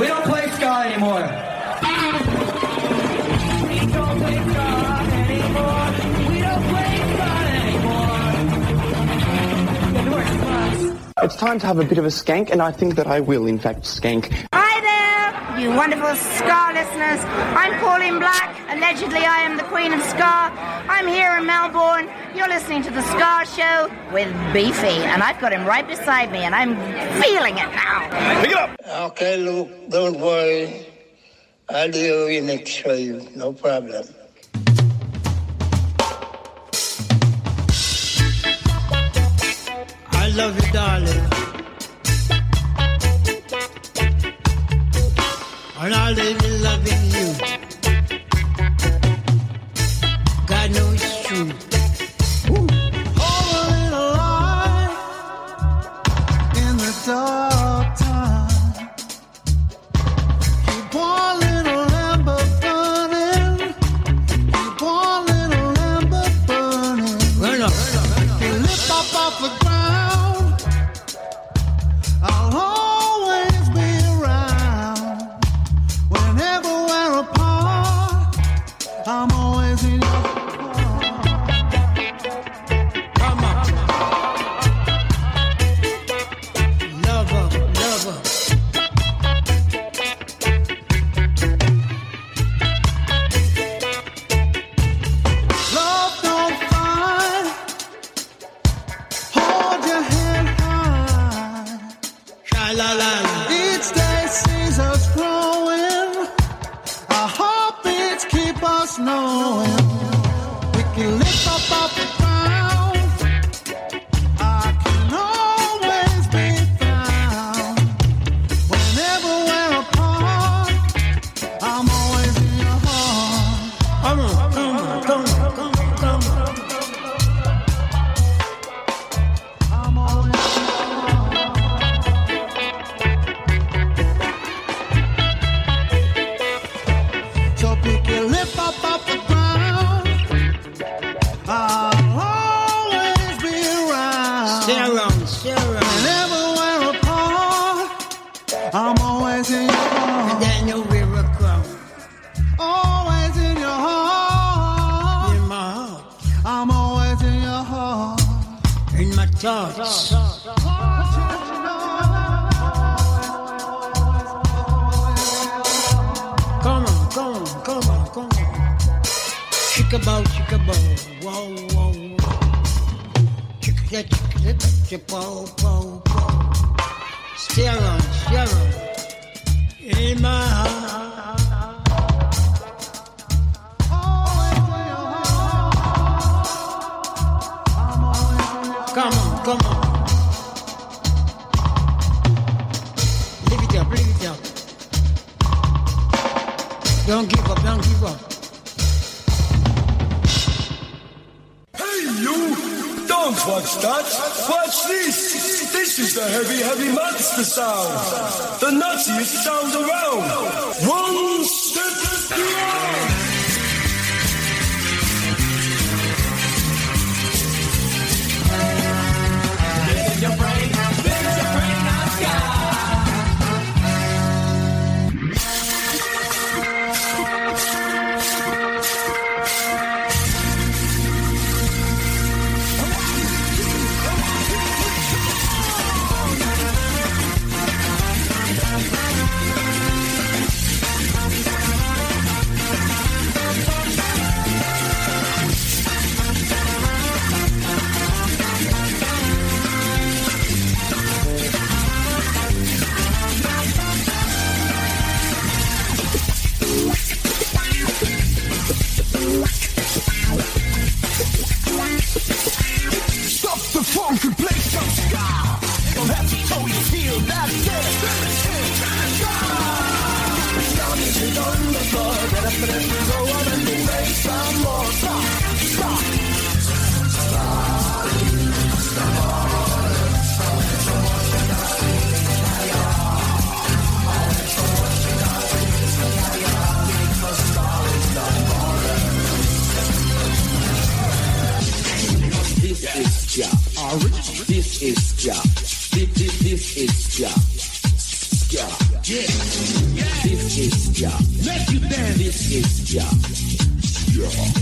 We don't play ska anymore. We don't play ska anymore. We don't play ska anymore. It's time to have a bit of a skank, and I think that I will, in fact, skank. Hi there, you wonderful Ska listeners. I'm Pauline Black. Allegedly, I am the queen of Ska. I'm here in Melbourne. You're listening to the Ska Show with Beefy, and I've got him right beside me, and I'm feeling it now. Pick it up. Okay, Luke, don't worry. I'll do your next show you. No problem. I love you, darling. And I'll live loving you. God knows it's true. All in a lie in the dark stay around. In my heart. Come on, come on. Live it up, live it up. Don't give up, don't give up. Don't watch that! Watch this! This is the heavy, heavy monster sound! The nuttiest sound around! One step beyond! Ja. This is Ja. This, this, this is Ja. Ja. This is Ja. This is Ja. Ja.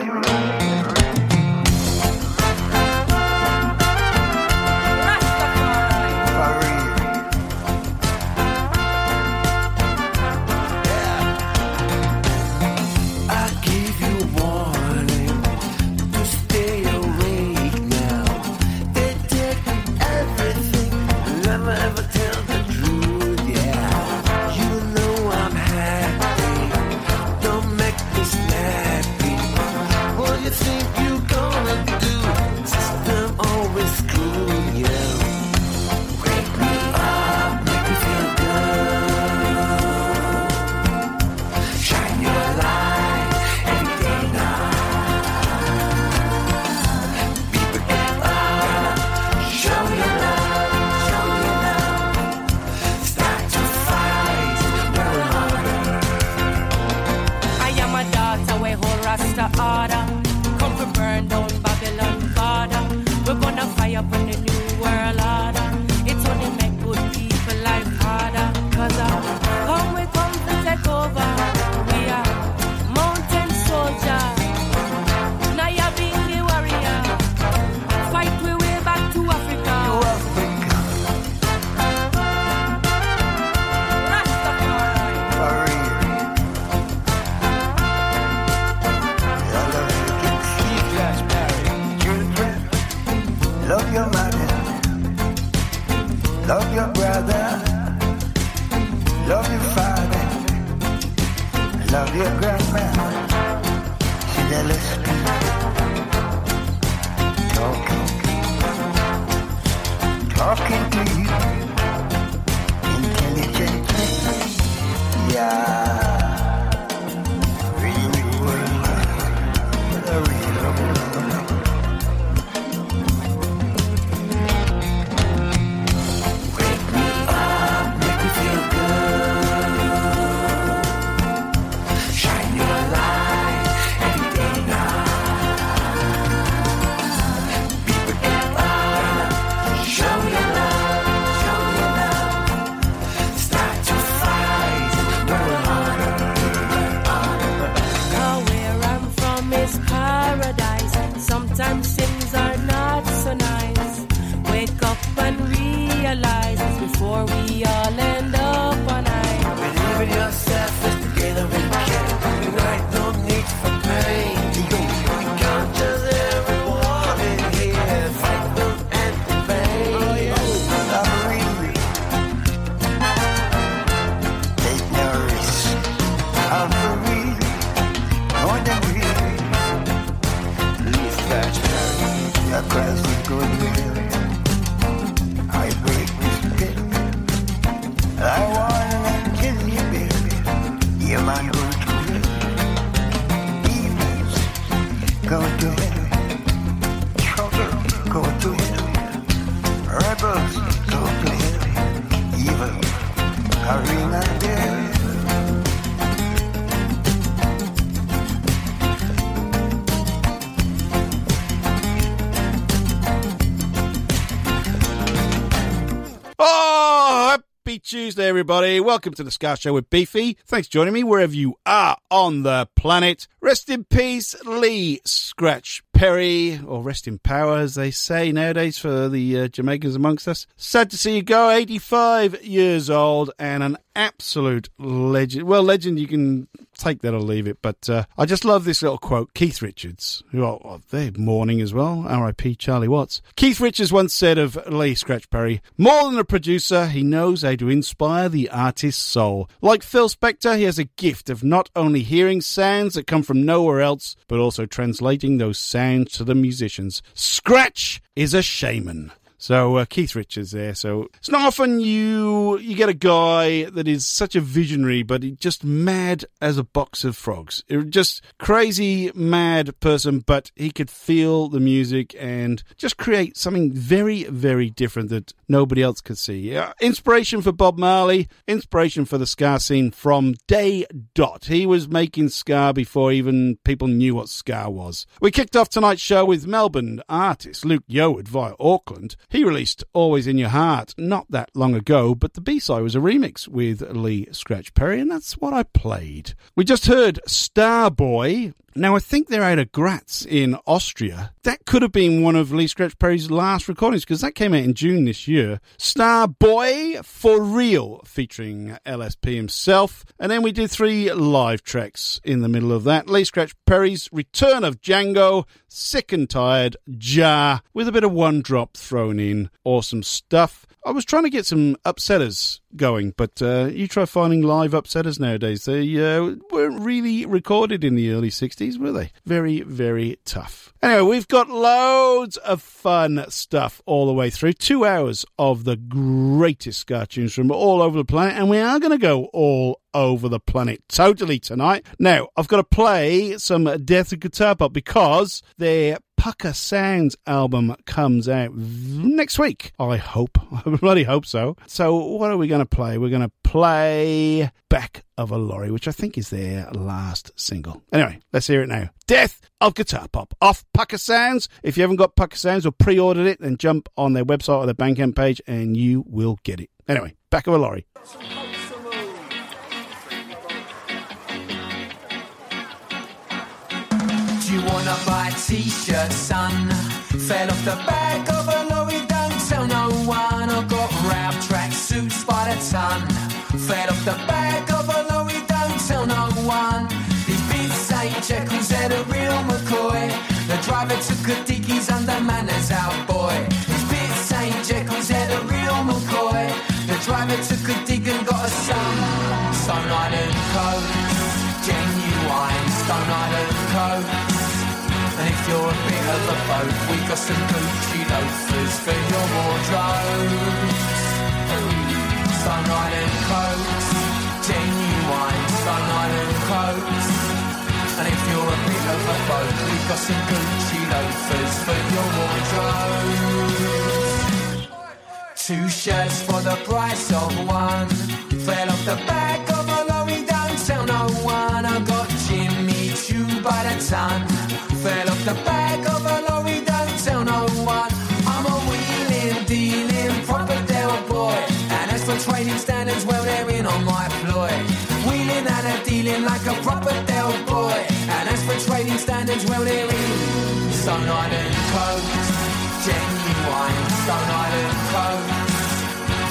stop, stop. Tuesday, everybody. Welcome to the Ska Show with Beefy. Thanks for joining me wherever you are on the planet. Rest in peace, Lee Scratch Perry, or rest in power, as they say nowadays for the uh, Jamaicans amongst us. Sad to see you go, 85 years old and an absolute legend. Well, legend, you can take that or leave it, but uh, I just love this little quote. Keith Richards, who are, oh, they're mourning as well, RIP Charlie Watts. Keith Richards once said of Lee Scratch Perry, more than a producer, he knows how to inspire the artist's soul. Like Phil Spector, he has a gift of not only hearing sounds that come from nowhere else, but also translating those sounds to the musicians. Scratch is a shaman. So uh, Keith Richards there. So it's not often you you get a guy that is such a visionary, but just mad as a box of frogs. Just crazy mad person, but he could feel the music and just create something very very different that nobody else could see. Uh, inspiration for Bob Marley, inspiration for the ska scene from day dot. He was making ska before even people knew what ska was. We kicked off tonight's show with Melbourne artist Luke Yeoward via Auckland. He released Always in Your Heart not that long ago, but the B-side was a remix with Lee Scratch Perry, and that's what I played. We just heard Starboj. Now, I think they're out of Graz in Austria. That could have been one of Lee Scratch Perry's last recordings because that came out in June this year. Star Boy for Real featuring LSP himself. And then we did three live tracks in the middle of that. Lee Scratch Perry's Return of Django, Sick and Tired, Jar, with a bit of one drop thrown in. Awesome stuff. I was trying to get some upsetters going, but uh, you try finding live upsetters nowadays. They uh, weren't really recorded in the early 60s, were they? Very, very tough. Anyway, we've got loads of fun stuff all the way through. Two hours of the greatest ska tunes from all over the planet, and we are going to go all over the planet totally tonight. Now, I've got to play some Death of Guitar Pop because their Pucker Sounds album comes out next week. I hope. I bloody hope so. So, what are we going to play? We're going to play Back of a Lorry, which I think is their last single. Anyway, let's hear it now. Death of Guitar Pop off Pucker Sounds. If you haven't got Pucker Sounds or pre ordered it, then jump on their website or their Bandcamp page and you will get it. Anyway, Back of a Lorry. You wanna buy a t-shirt, son? Fell off the back of a lorry, don't tell no one. I got rap track suits by the ton. Fell off the back of a lorry, don't tell no one. These bits ain't Jekyll's, they're the real McCoy. The driver took a dig, he's under manners out, boy. These bits ain't Jekyll's, they're the real McCoy. The driver took a dig and got a son. Stone Island Coast, genuine Stone Island. And if you're a bit of a boat, we got some Gucci loafers for your wardrobe. Stone Island Coast, genuine Stone Island Coast. And if you're a bit of a boat, we got some Gucci loafers for your wardrobe. Two shirts for the price of one. Fell off the back Trading standards, well, they're in on my ploy. Wheeling and a dealing like a proper Del boy. And as for trading standards, well, they're in. Stone Island Coast, genuine Stone Island Coast.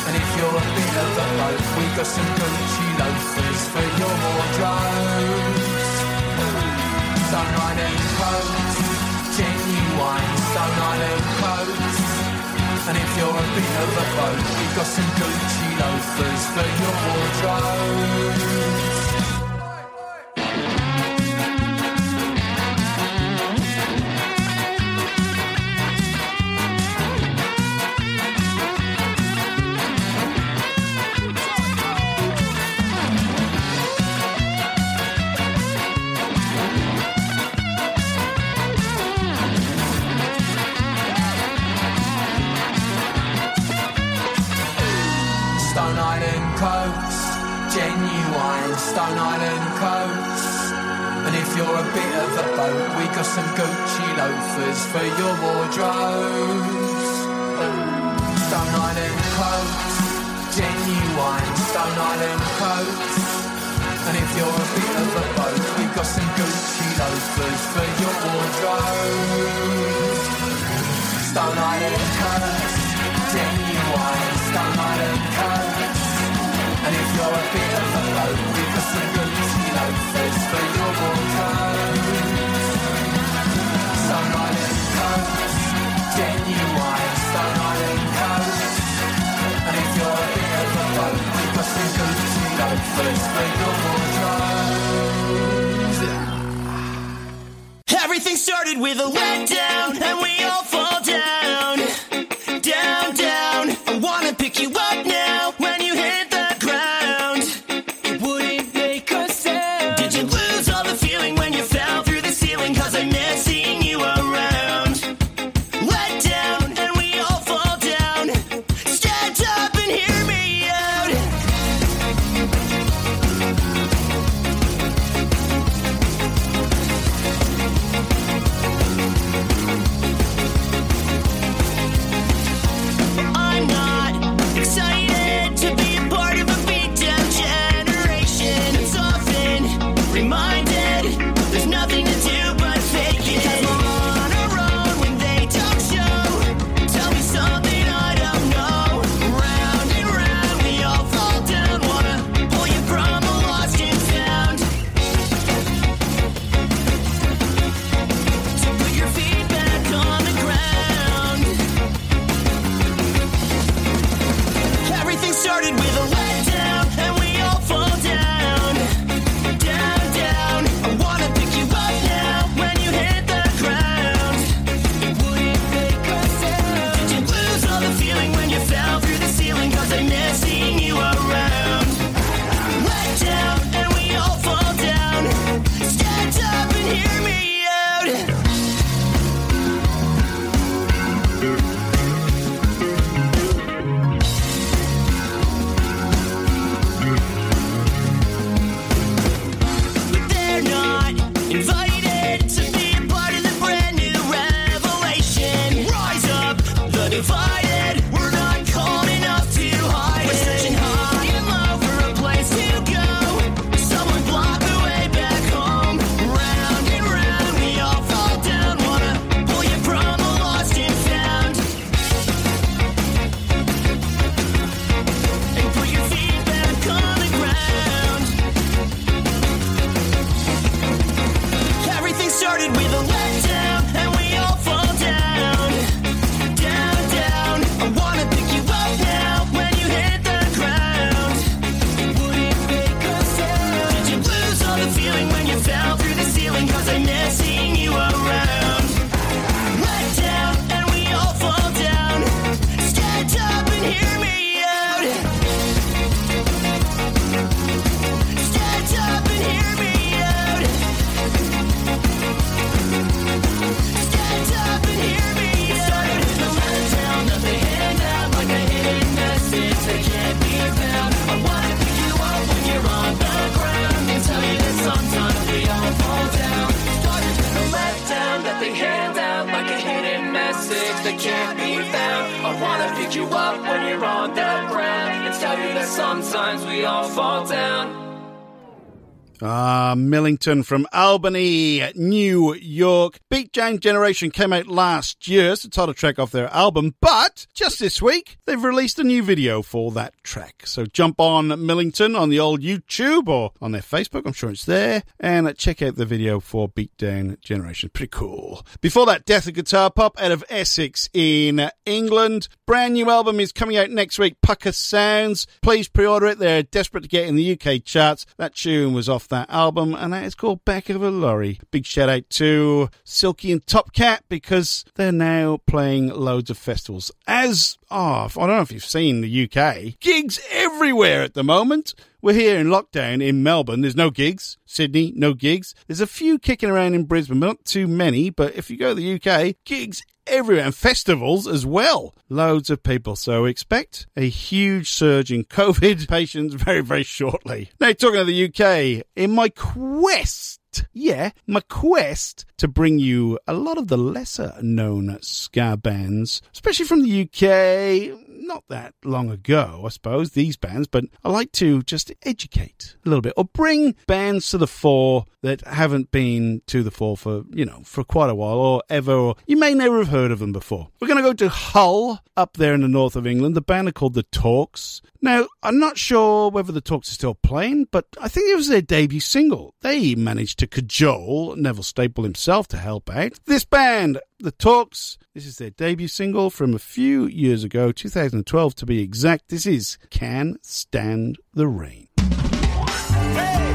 And if you're a bit of a boat, we got some Gucci loafers for your wardrobe. Stone Island Coast, genuine Stone Island. And if you're a bit of a boat, we've got some Gucci loafers for your wardrobe. Stone Island coast. And if you're a bit of a boat, we got some Gucci loafers for your wardrobes. Stone Island coats, genuine Stone Island coats. And if you're a bit of a boat, we got some Gucci loafers for your wardrobes. Stone Island coats, genuine Stone Island coats. And if you're a bit of a boat, Everything started with a letdown, and we all. From Albany, New York. Panic Jane Generation came out last year as the title track off their album, but just this week they've released a new video for that track. So jump on Millington on the old YouTube or on their Facebook, I'm sure it's there, and check out the video for Beatdown Generation. Pretty cool. Before that, Death of Guitar Pop out of Essex in England. Brand new album is coming out next week, Pucker Sounds. Please pre order it, they're desperate to get in the UK charts. That tune was off that album, and that is called Back of a Lorry. Big shout out to Silk Silky and Top Cat because they're now playing loads of festivals. As are, oh, I don't know if you've seen the UK, gigs everywhere at the moment. We're here in lockdown in Melbourne. There's no gigs. Sydney, no gigs. There's a few kicking around in Brisbane, but not too many. But if you go to the UK, gigs everywhere and festivals as well. Loads of people. So expect a huge surge in COVID patients very, very shortly. Now, talking to the UK, in my quest yeah, my quest to bring you a lot of the lesser known ska bands, especially from the UK, not that long ago, I suppose, these bands, but I like to just educate a little bit or bring bands to the fore that haven't been to the fore for, you know, for quite a while or ever, or you may never have heard of them before. We're going to go to Hull, up there in the north of England. The band are called The Talks. Now, I'm not sure whether The Talks are still playing, but I think it was their debut single. They managed to cajole Neville Staple himself to help out. This band, The Talks, this is their debut single from a few years ago, 2012 to be exact. This is Can Stand the Rain. Man,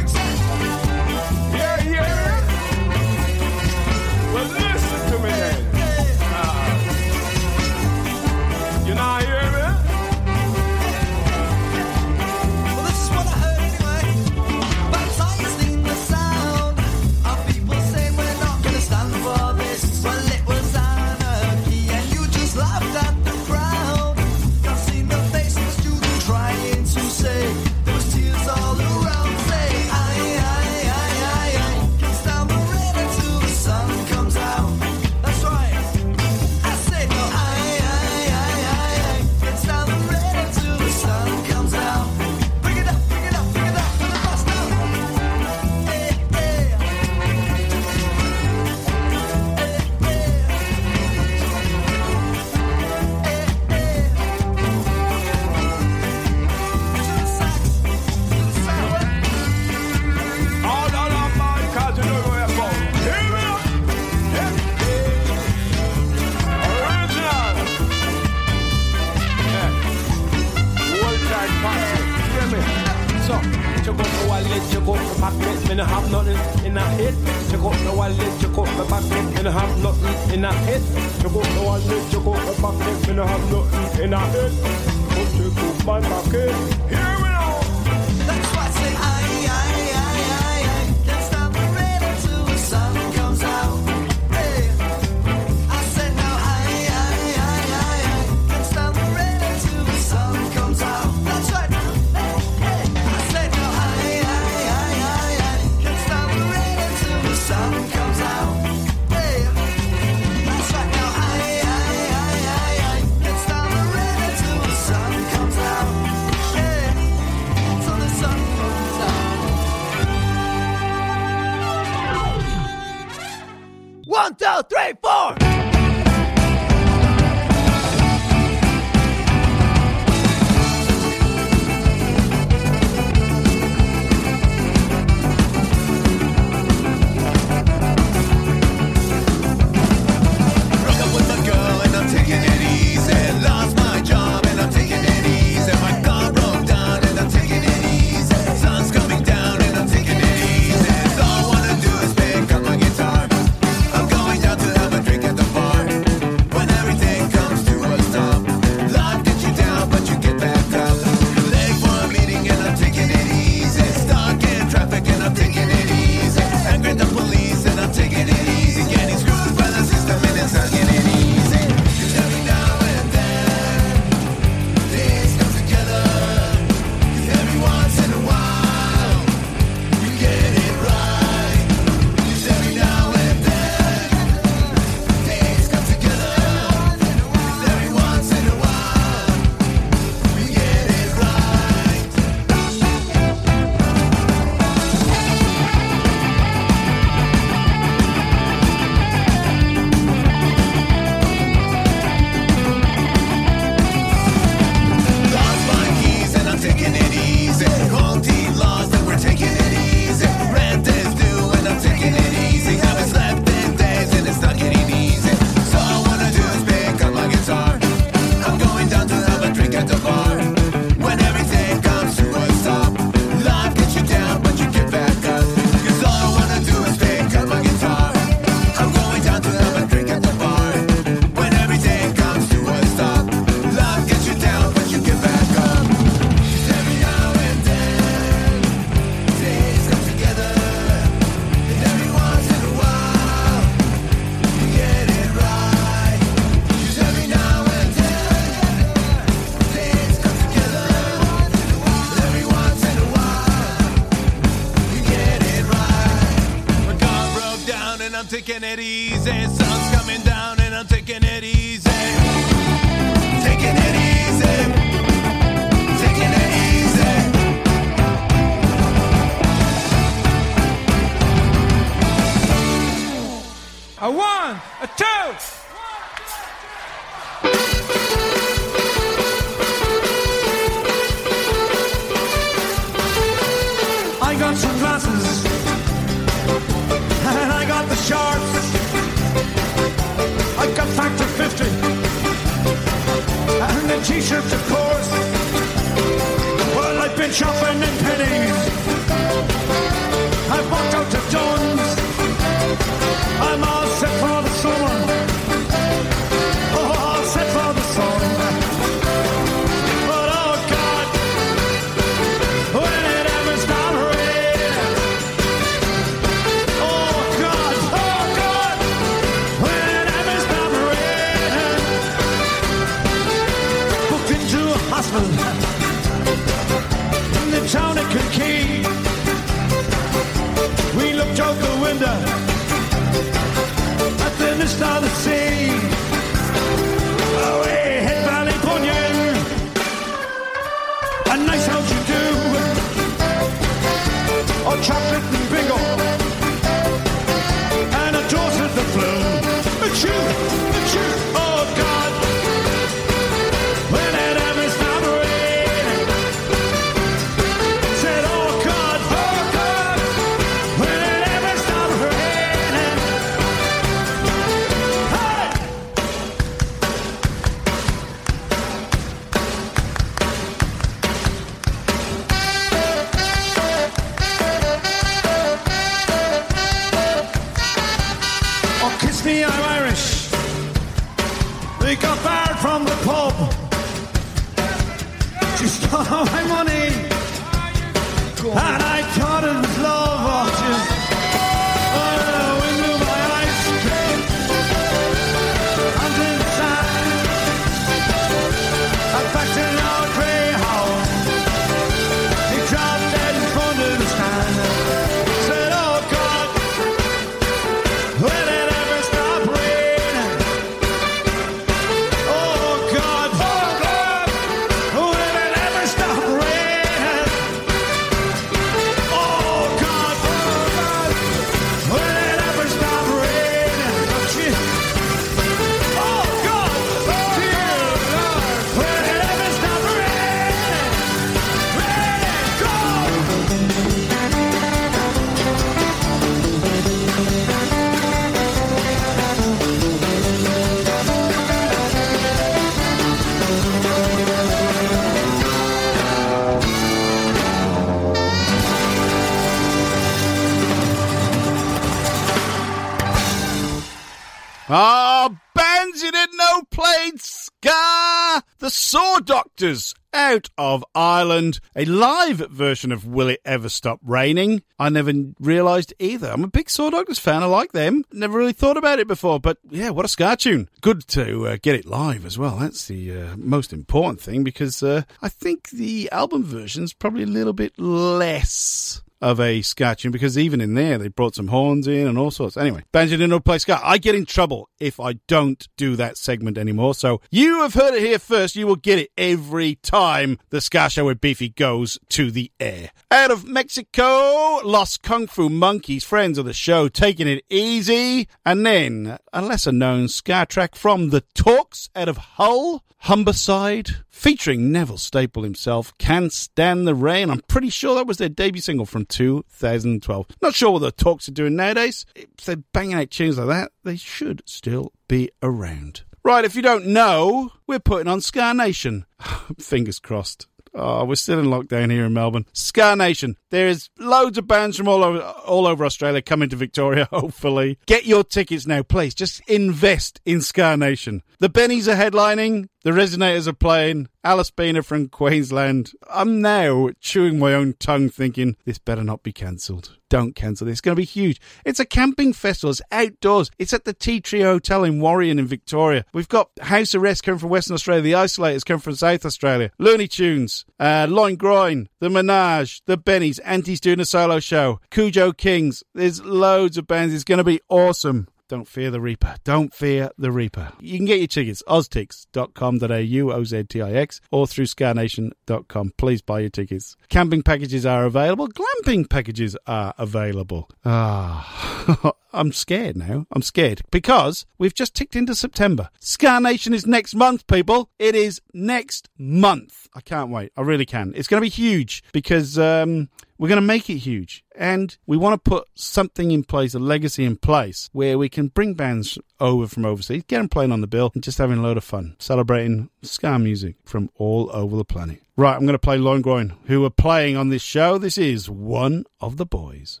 Doctors out of Ireland. A live version of Will It Ever Stop Raining. I never realised either. I'm a big Saw Doctors fan. I like them. Never really thought about it before, but yeah, what a ska tune. Good to uh, get it live as well. That's the uh, most important thing because uh, I think the album version's probably a little bit less of a tune because even in there they brought some horns in and all sorts. Anyway, Banjo didn't know play ska. I get in trouble if I don't do that segment anymore. So you have heard it here first. You will get it every time the Ska Show with Beefy goes to the air. Out of Mexico, Los Kung Fu Monkeys, friends of the show, taking it easy. And then a lesser known ska track from The Talks out of Hull, Humberside, featuring Neville Staple himself, Can't Stand the Rain. I'm pretty sure that was their debut single from 2012. Not sure what the talks are doing nowadays. If they're banging out tunes like that, they should still be around. Right, if you don't know, we're putting on Ska Nation. Fingers crossed. Oh, we're still in lockdown here in Melbourne. Ska Nation. There is loads of bands from all over all over Australia coming to Victoria, hopefully. Get your tickets now, please. Just invest in Ska Nation. The Bennies are headlining, the Resonators are playing, Alice Beaner from Queensland. I'm now chewing my own tongue thinking this better not be cancelled. Don't cancel this. It's going to be huge. It's a camping festival. It's outdoors. It's at the Tea Tree Hotel in Warrion in Victoria. We've got House Arrest coming from Western Australia. The Isolators coming from South Australia. Looney Tunes, uh, Loin Groin, The Menage, The Bennies, Anti's doing a solo show. Cujo Kings. There's loads of bands. It's going to be awesome. Don't fear the Reaper. Don't fear the Reaper. You can get your tickets, oztix.com.au, O-Z-T-I-X, or through skanation.com. Please buy your tickets. Camping packages are available. Glamping packages are available. Ah, I'm scared now. I'm scared because we've just ticked into September. Ska Nation is next month, people. It is next month. I can't wait. I really can. It's going to be huge because um, we're going to make it huge. And we want to put something in place, a legacy in place, where we can bring bands over from overseas, get them playing on the bill, and just having a load of fun, celebrating ska music from all over the planet. Right, I'm going to play Loin Groin, who are playing on this show. This is One of the Boys.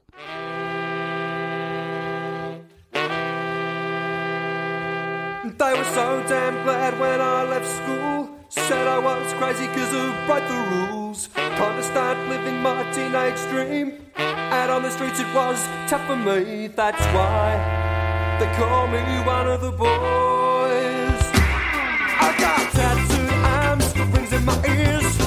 They were so damn glad when I left school Said I was crazy cause I broke the rules. Time to start living my teenage dream. Out on the streets it was tough for me, that's why they call me one of the boys. I got tattooed arms, rings in my ears.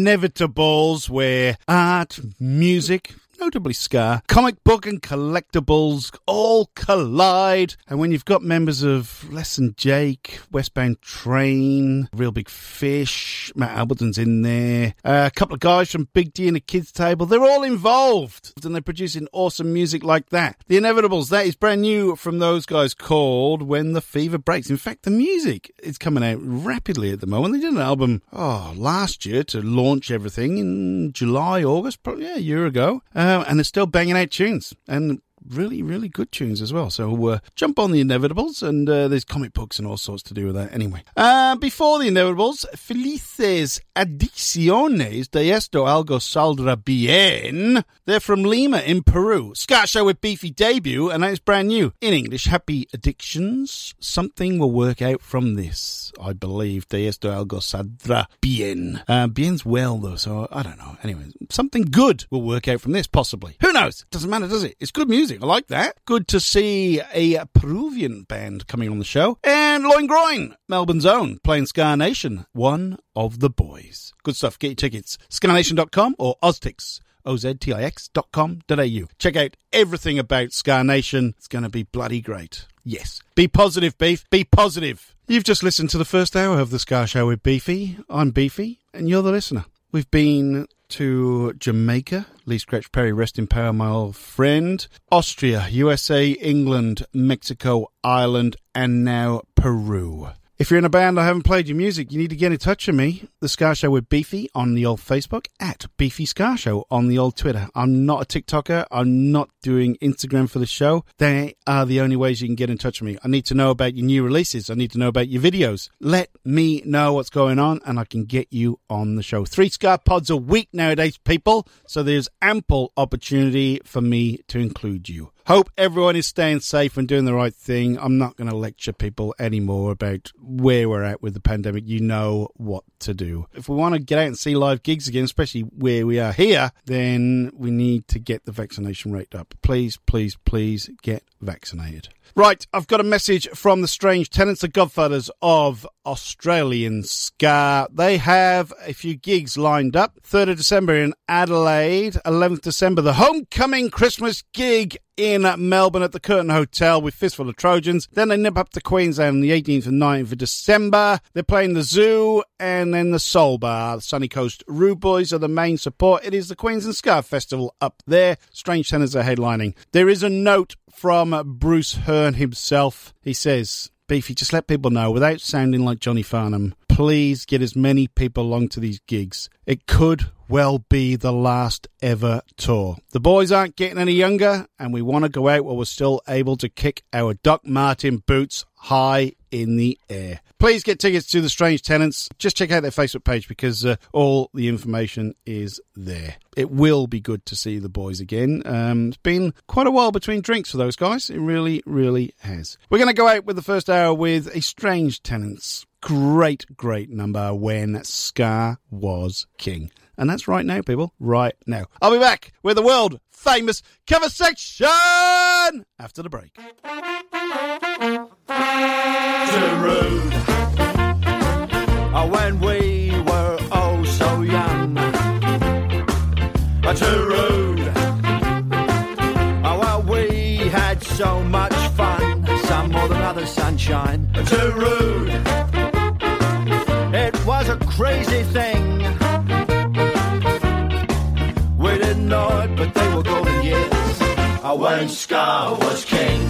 Inevitables where art, music, notably Ska, comic book and collectibles all collide. And when you've got members of Less Than Jake, Westbound Train, Real Big Fish, Matt Alberton's in there, uh, a couple of guys from Big D and the Kids Table, they're all involved. And they're producing awesome music like that. The Inevitables, that is brand new from those guys called When the Fever Breaks. In fact, the music is coming out rapidly at the moment. They did an album, oh, last year to launch everything in July, August, probably yeah, a year ago. Uh, Um, and they're still banging out tunes. And really, really good tunes as well. So uh, jump on the Inevitables, and uh, there's comic books and all sorts to do with that. Anyway, uh, before the Inevitables, Felices Adiciones de esto algo saldrá bien. They're from Lima in Peru. Ska Show with Beefy debut, and that is brand new in English. Happy Addictions. Something will work out from this, I believe. De esto algo saldrá bien. Uh, bien's well though, so I don't know. Anyway, something good will work out from this, possibly. Who knows? Doesn't matter, does it? It's good music. I like that. Good to see a Peruvian band coming on the show. And Loin Groin, Melbourne's own, playing Ska Nation, one of the boys. Good stuff. Get your tickets. SkaNation.com or Oztix. oztix.com.au. Check out everything about Ska Nation. It's going to be bloody great. Yes. Be positive, Beef. Be positive. You've just listened to the first hour of the Ska Show with Beefy. I'm Beefy, and you're the listener. We've been to Jamaica, Lee Scratch Perry, rest in power, my old friend, Austria, USA, England, Mexico, Ireland, and now Peru. If you're in a band I haven't played your music, you need to get in touch with me. The Ska Show with Beefy on the old Facebook, at Beefy Ska Show on the old Twitter. I'm not a TikToker. I'm not doing Instagram for the show. They are the only ways you can get in touch with me. I need to know about your new releases. I need to know about your videos. Let me know what's going on and I can get you on the show. Three Ska Pods a week nowadays, people. So there's ample opportunity for me to include you. Hope everyone is staying safe and doing the right thing. I'm not going to lecture people anymore about where we're at with the pandemic. You know what to do. If we want to get out and see live gigs again, especially where we are here, then we need to get the vaccination rate up. Please, please, please get vaccinated. Right, I've got a message from the Strange Tenants, the Godfathers of Australian Ska. They have a few gigs lined up. 3rd of December in Adelaide, 11th December, the Homecoming Christmas gig in Melbourne at the Curtin Hotel with Fistful of Trojans. Then they nip up to Queensland on the 18th and 19th of December. They're playing the Zoo and then the Soul Bar. The Sunny Coast Rude Boys are the main support. It is the Queensland Ska Festival up there. Strange Tenants are headlining. There is a note from Bruce Hearn himself. He says, Beefy, just let people know without sounding like Johnny Farnham. Please get as many people along to these gigs. It could well be the last ever tour. The boys aren't getting any younger, and we want to go out while we're still able to kick our Doc Marten boots high in the air. Please get tickets to the Strange Tenants. Just check out their Facebook page because uh, all the information is there. It will be good to see the boys again. Um, it's been quite a while between drinks for those guys. It really, really has. We're going to go out with the first hour with a Strange Tenants. Great, great number when Ska was king. And that's right now, people. Right now. I'll be back with the world famous cover section after the break. road. Uh, when we Uh, to road. Uh, well, we had so much fun. Some more than others, sunshine. Uh, to road. It was a crazy thing. We didn't know it, but they were golden years. Uh, when Ska was king.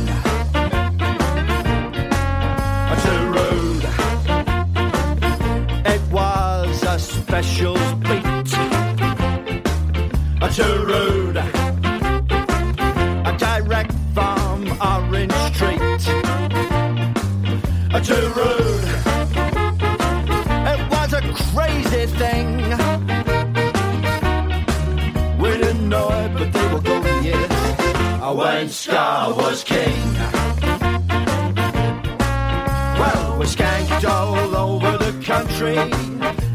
to road. It was a special. To road. A direct from Orange Street. To road. It was a crazy thing. We didn't know it, but they were golden years. When Ska was king. Well, we skanked all over the country,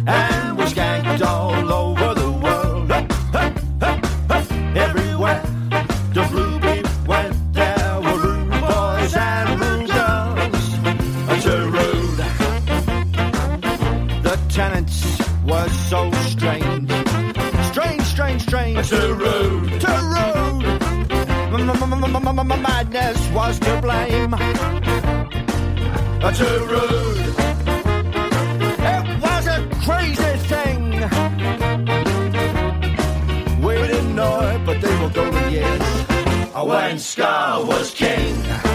and my madness was to blame. Too rude. It was a crazy thing. We didn't know it, but they were golden years. When Ska was king.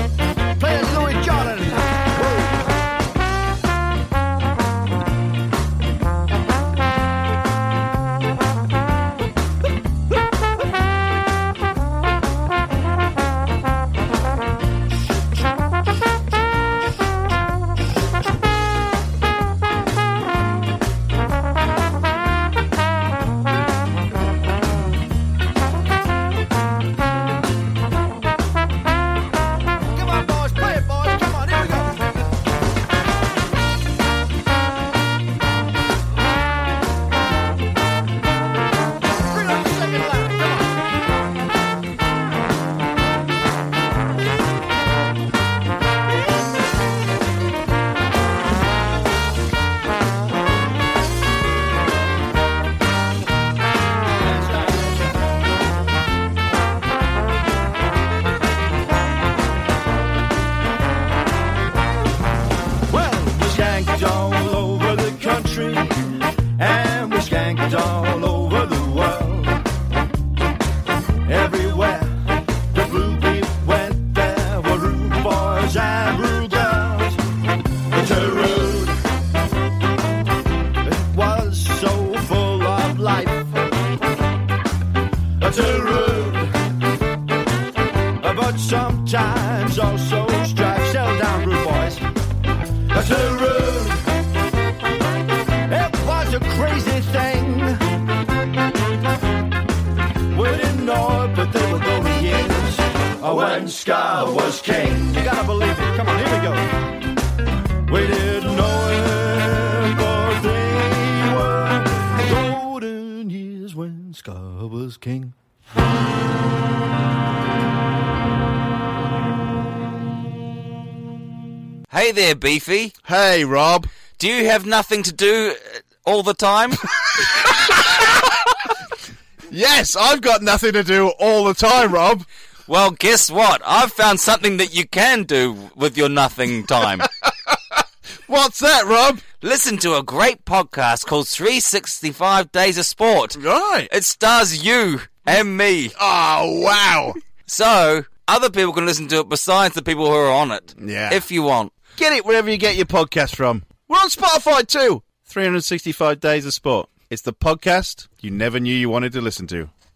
Was king. You gotta believe it. Come on, here we go. We didn't know it, but they were golden years when Ska was king. Hey there, Beefy. Hey, Rob. Do you have nothing to do uh, all the time? Yes, I've got nothing to do all the time, Rob. Well, guess what? I've found something that you can do with your nothing time. What's that, Rob? Listen to a great podcast called 365 Days of Sport. Right. It stars you and me. Oh, wow. So, other people can listen to it besides the people who are on it. Yeah. If you want. Get it wherever you get your podcast from. We're on Spotify too. 365 Days of Sport. It's the podcast you never knew you wanted to listen to.